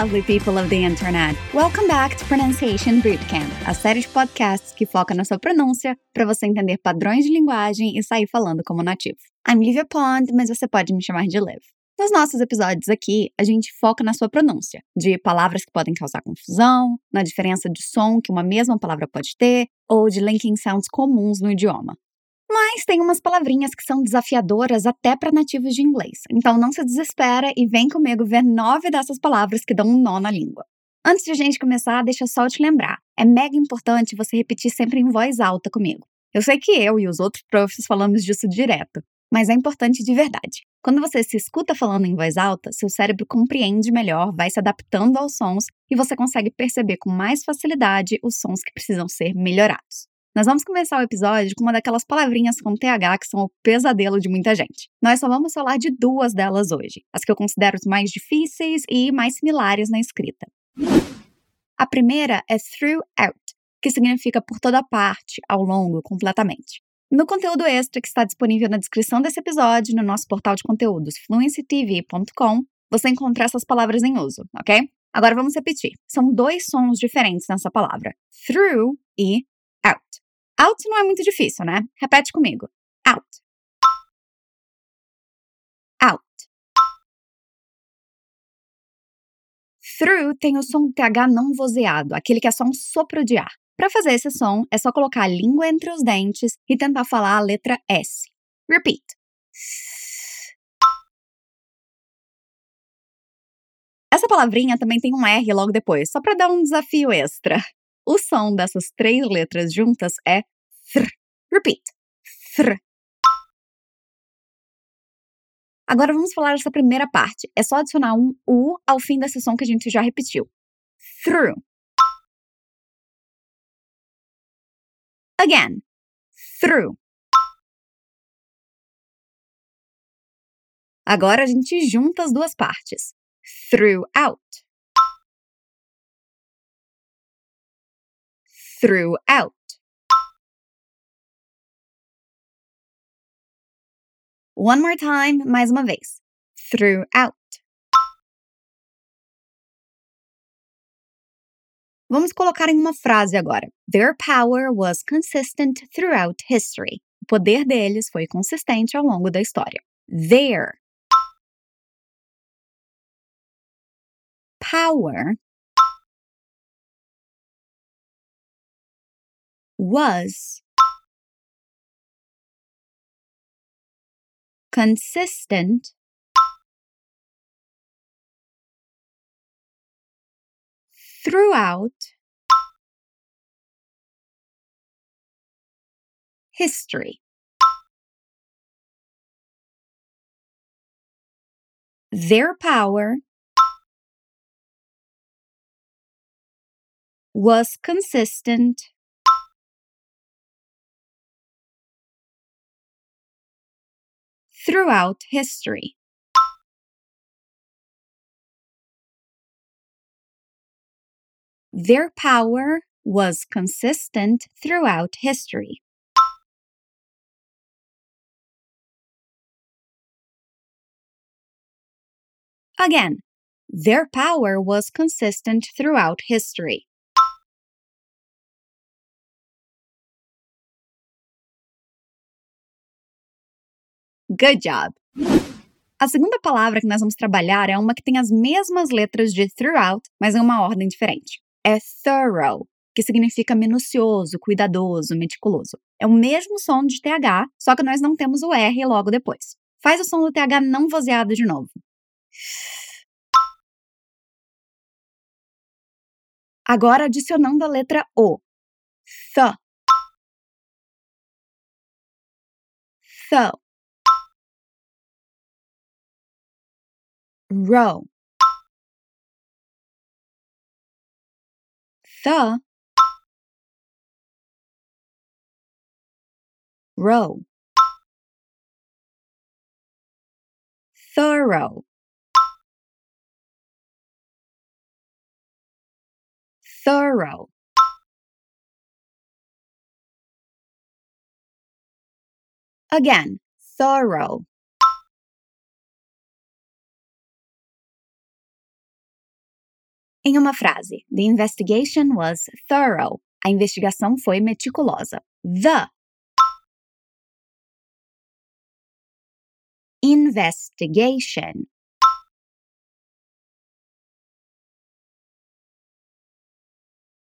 lovely people of the internet! Welcome back to Pronunciation Bootcamp, a série de podcasts que foca na sua pronúncia para você entender padrões de linguagem e sair falando como nativo. I'm Livia Pond, mas você pode me chamar de Liv. Nos nossos episódios aqui, a gente foca na sua pronúncia, de palavras que podem causar confusão, na diferença de som que uma mesma palavra pode ter, ou de linking sounds comuns no idioma. Mas tem umas palavrinhas que são desafiadoras até para nativos de inglês. Então não se desespera e vem comigo ver nove dessas palavras que dão um nó na língua. Antes de a gente começar, deixa só eu te lembrar. É mega importante você repetir sempre em voz alta comigo. Eu sei que eu e os outros profs falamos disso direto, mas é importante de verdade. Quando você se escuta falando em voz alta, seu cérebro compreende melhor, vai se adaptando aos sons e você consegue perceber com mais facilidade os sons que precisam ser melhorados. Nós vamos começar o episódio com uma daquelas palavrinhas com TH que são o pesadelo de muita gente. Nós só vamos falar de duas delas hoje, as que eu considero as mais difíceis e mais similares na escrita. A primeira é throughout, que significa por toda parte, ao longo, completamente. No conteúdo extra que está disponível na descrição desse episódio no nosso portal de conteúdos fluencytv.com, você encontra essas palavras em uso, ok? Agora vamos repetir. São dois sons diferentes nessa palavra: through e. Out não é muito difícil, né? Repete comigo. Out. Out. Through tem o som TH não vozeado, aquele que é só um sopro de ar. Para fazer esse som, é só colocar a língua entre os dentes e tentar falar a letra S. Repeat. Essa palavrinha também tem um R logo depois, só para dar um desafio extra. O som dessas três letras juntas é thr. Repeat. Thr. Agora vamos falar dessa primeira parte. É só adicionar um U ao fim desse som que a gente já repetiu. Through. Again. Through. Agora a gente junta as duas partes. Throughout. Throughout. One more time, mais uma vez. Throughout. Vamos colocar em uma frase agora. Their power was consistent throughout history. O poder deles foi consistente ao longo da história. Their power was consistent throughout history. Their power was consistent throughout history. Their power was consistent throughout history. Again, their power was consistent throughout history. Good job! A segunda palavra que nós vamos trabalhar é uma que tem as mesmas letras de throughout, mas em uma ordem diferente. É thorough, que significa minucioso, cuidadoso, meticuloso. É o mesmo som de TH, só que nós não temos o R logo depois. Faz o som do TH não vozeado de novo. Agora adicionando a letra O. Th. Th. Row. The. Row. Thorough. Thorough. Again thorough Em uma frase, the investigation was thorough. A investigação foi meticulosa. The investigation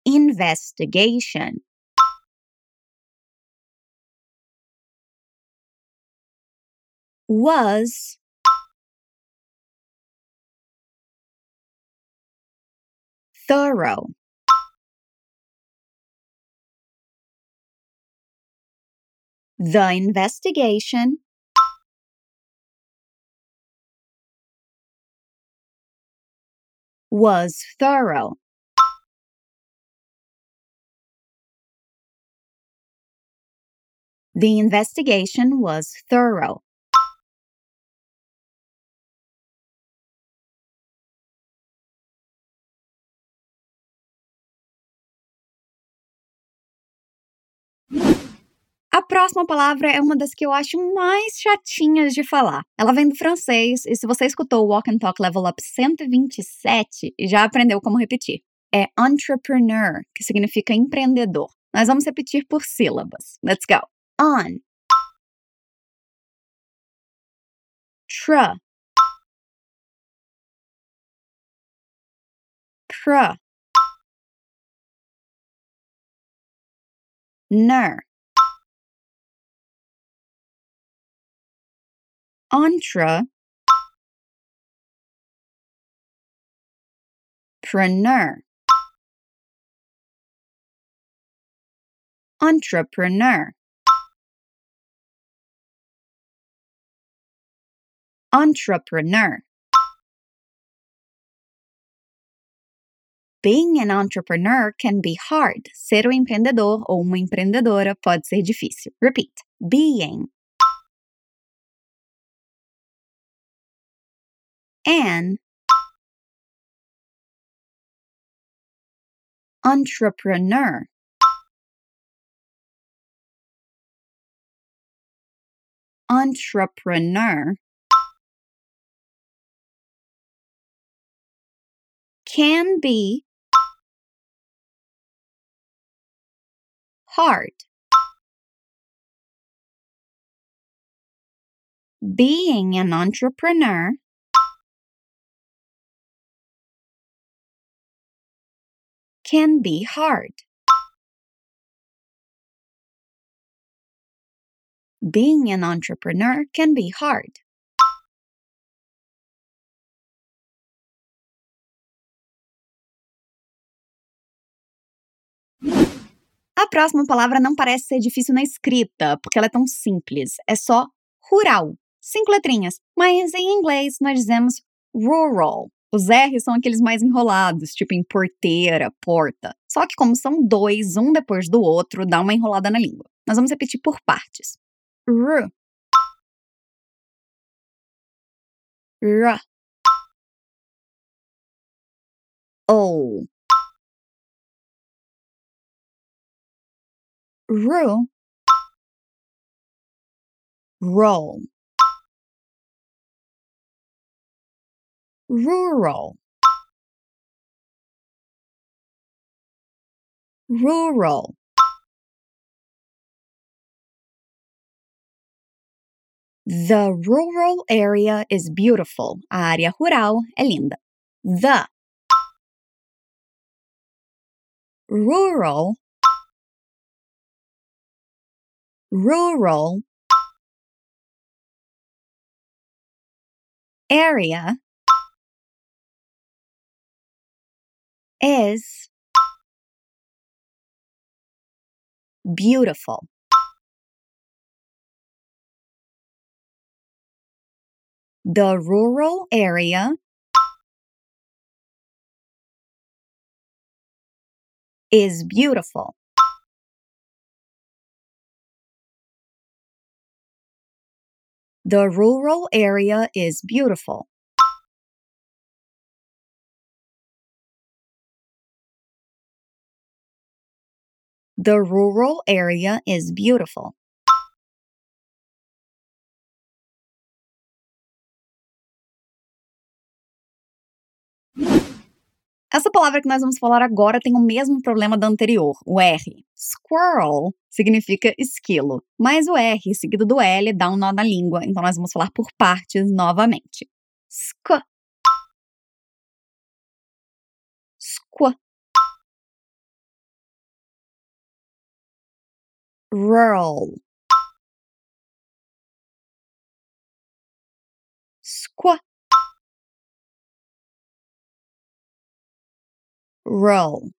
investigation was thorough. The investigation. Was thorough. The investigation was thorough. A próxima palavra é uma das que eu acho mais chatinhas de falar. Ela vem do francês e se você escutou o Walk and Talk Level Up 127, já aprendeu como repetir. É entrepreneur, que significa empreendedor. Nós vamos repetir por sílabas. Let's go. On. Tra. Pra. Ner. Entre. Preneur. Entrepreneur. Entrepreneur. Being an entrepreneur can be hard. Ser um empreendedor ou uma empreendedora pode ser difícil. Repeat. Being an entrepreneur. Entrepreneur can be hard. Being an entrepreneur can be hard. Being an entrepreneur can be hard. A próxima palavra não parece ser difícil na escrita, porque ela é tão simples. É só rural. Cinco letrinhas. Mas em inglês nós dizemos rural. Os R's são aqueles mais enrolados, tipo em porteira, porta. Só que como são dois, um depois do outro, dá uma enrolada na língua. Nós vamos repetir por partes. R. R. O. Ru. Roll. Rural. Rural. The rural area is beautiful. A área rural é linda. The. Rural. Rural. Area is beautiful. The rural area is beautiful. The rural area is beautiful. The rural area is beautiful. Essa palavra que nós vamos falar agora tem o mesmo problema da anterior, o R. Squirrel significa esquilo, mas o R seguido do L dá um nó na língua, então nós vamos falar por partes novamente. Rural. Squ. Roll.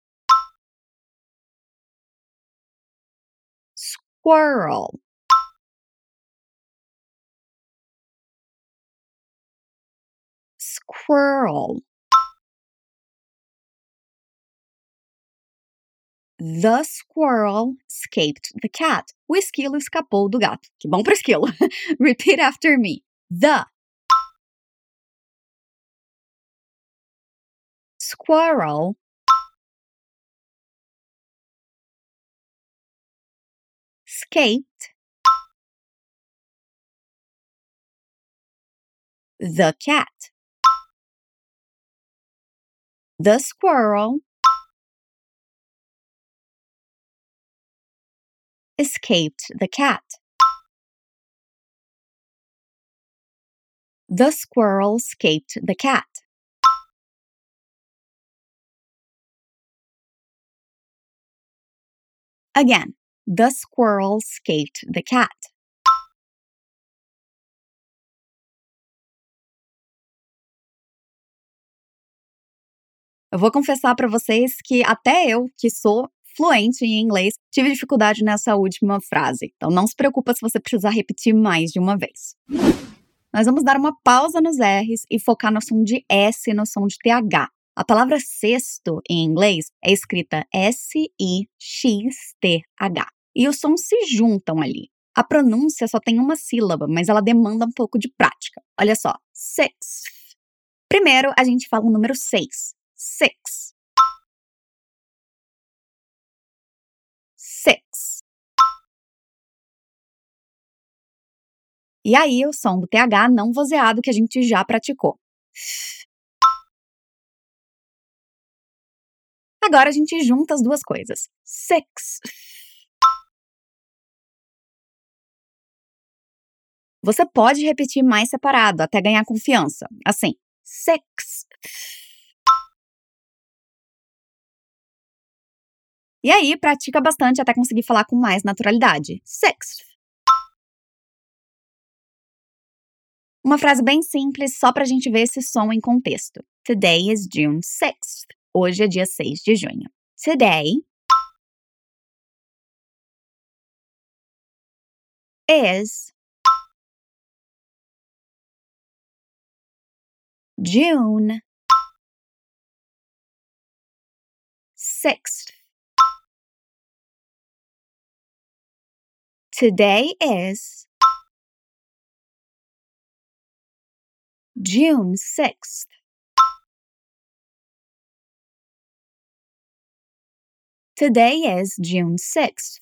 Squirrel. Squirrel. The squirrel escaped the cat. O esquilo escapou do gato. Que bom pro esquilo. Repeat after me. The squirrel escaped the cat. The squirrel escaped the cat. The squirrel escaped the cat. Again, the squirrel escaped the cat. Eu vou confessar para vocês que até eu, que sou fluente em inglês, tive dificuldade nessa última frase. Então não se preocupa se você precisar repetir mais de uma vez. Nós vamos dar uma pausa nos R's e focar no som de S e no som de TH. A palavra sexto em inglês é escrita S-I-X-T-H. E os sons se juntam ali. A pronúncia só tem uma sílaba, mas ela demanda um pouco de prática. Olha só, six. Primeiro, a gente fala o número seis. Six. Six. E aí, o som do TH não vozeado que a gente já praticou. Agora a gente junta as duas coisas. Six. Você pode repetir mais separado até ganhar confiança. Assim, six. E aí, pratica bastante até conseguir falar com mais naturalidade. Six. Uma frase bem simples, só pra gente ver esse som em contexto. Today is June 6th. Hoje é dia 6 de junho. Today is June 6th. Today is June 6th. Today is June 6th.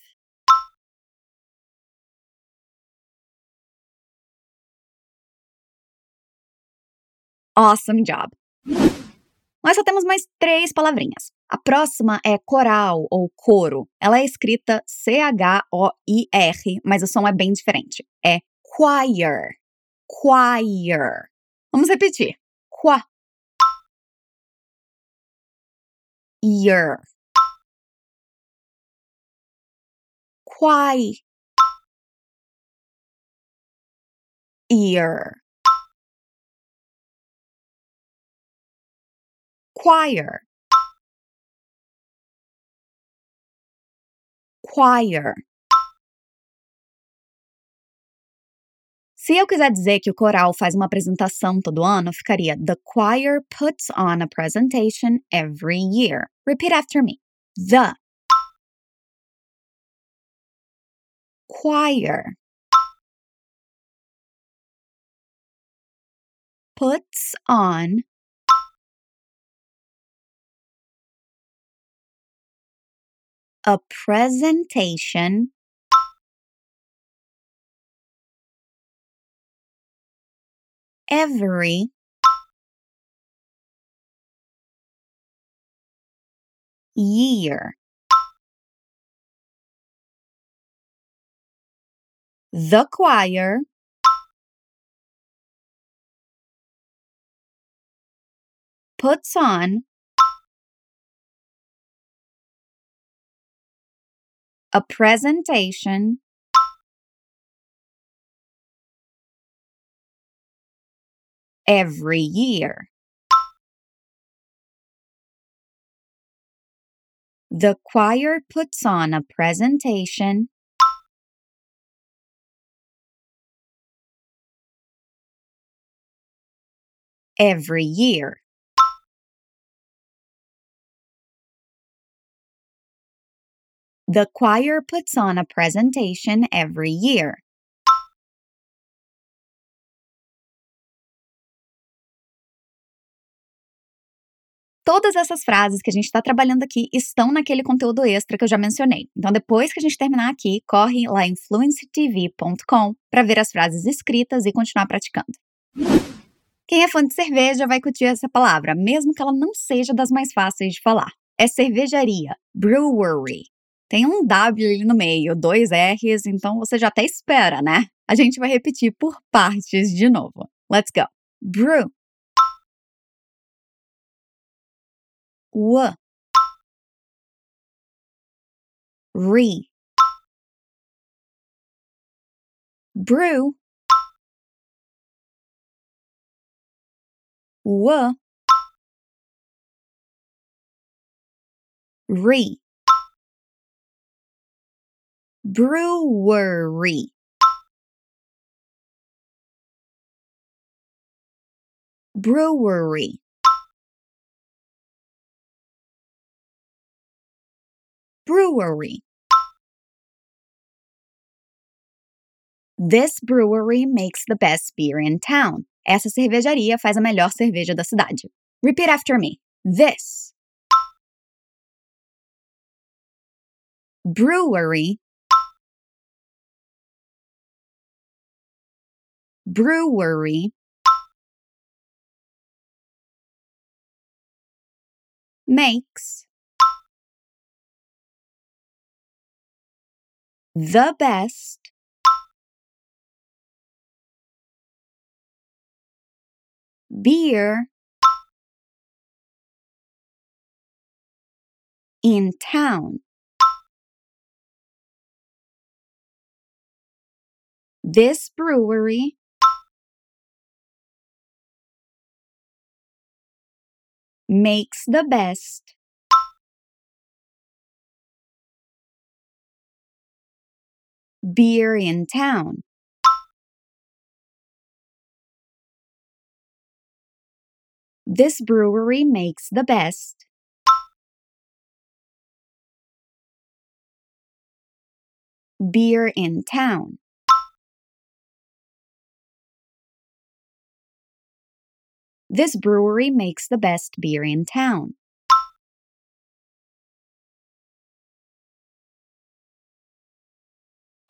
Awesome job! Nós só temos mais três palavrinhas. A próxima é coral ou coro. Ela é escrita C-H-O-I-R, mas o som é bem diferente. É choir. Choir. Vamos repetir. Qua. Year. choir ear choir choir Se eu quiser dizer que o coral faz uma apresentação todo ano, ficaria The choir puts on a presentation every year. Repeat after me. The choir puts on a presentation every year. The choir puts on a presentation every year. The choir puts on a presentation every year. The choir puts on a presentation every year. Todas essas frases que a gente está trabalhando aqui estão naquele conteúdo extra que eu já mencionei. Então, depois que a gente terminar aqui, corre lá em fluencytv.com para ver as frases escritas e continuar praticando. Quem é fã de cerveja vai curtir essa palavra, mesmo que ela não seja das mais fáceis de falar. É cervejaria, brewery. Tem um W ali no meio, dois R's, então você já até espera, né? A gente vai repetir por partes de novo. Let's go. Brew. W. Re. Brew. W. Re. Brewery. Brewery. Brewery. This brewery makes the best beer in town. Essa cervejaria faz a melhor cerveja da cidade. Repeat after me. This brewery brewery makes the best beer in town. This brewery makes the best beer in town. This brewery makes the best beer in town. This brewery makes the best beer in town.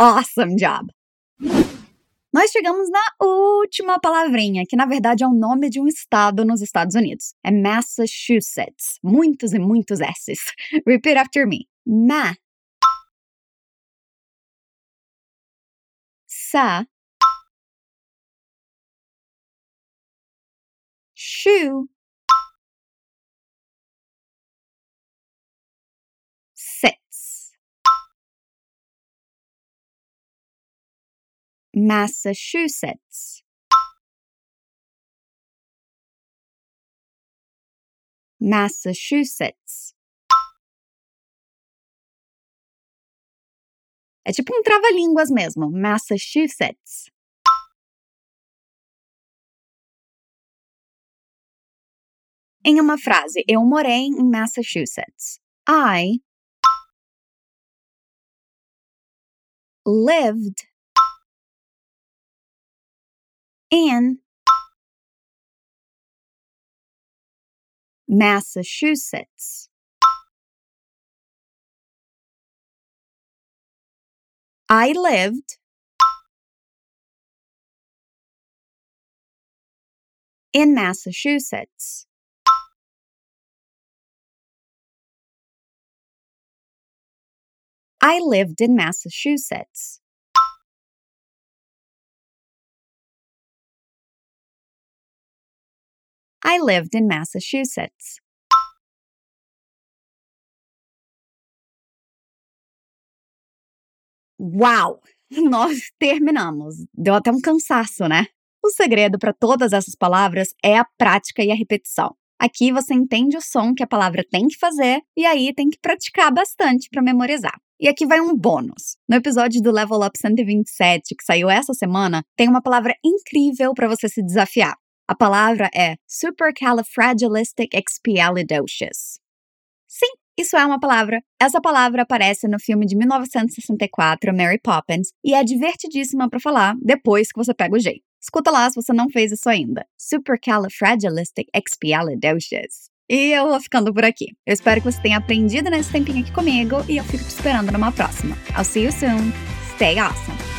Awesome job! Nós chegamos na última palavrinha, que na verdade é o nome de um estado nos Estados Unidos. É Massachusetts. Muitos e muitos S's. Repeat after me. Ma. Sa. Shoe. Massachusetts. Massachusetts. É tipo um trava-línguas mesmo. Massachusetts. Em uma frase, eu morei em Massachusetts. I lived in Massachusetts. I lived in Massachusetts. I lived in Massachusetts. I lived in Massachusetts. Uau! Nós terminamos. Deu até um cansaço, né? O segredo para todas essas palavras é a prática e a repetição. Aqui você entende o som que a palavra tem que fazer e aí tem que praticar bastante para memorizar. E aqui vai um bônus. No episódio do Level Up 127, que saiu essa semana, tem uma palavra incrível para você se desafiar. A palavra é supercalifragilisticexpialidocious. Sim, isso é uma palavra. Essa palavra aparece no filme de 1964, Mary Poppins, e é divertidíssima para falar depois que você pega o jeito. Escuta lá se você não fez isso ainda. Supercalifragilisticexpialidocious. E eu vou ficando por aqui. Eu espero que você tenha aprendido nesse tempinho aqui comigo e eu fico te esperando numa próxima. I'll see you soon. Stay awesome!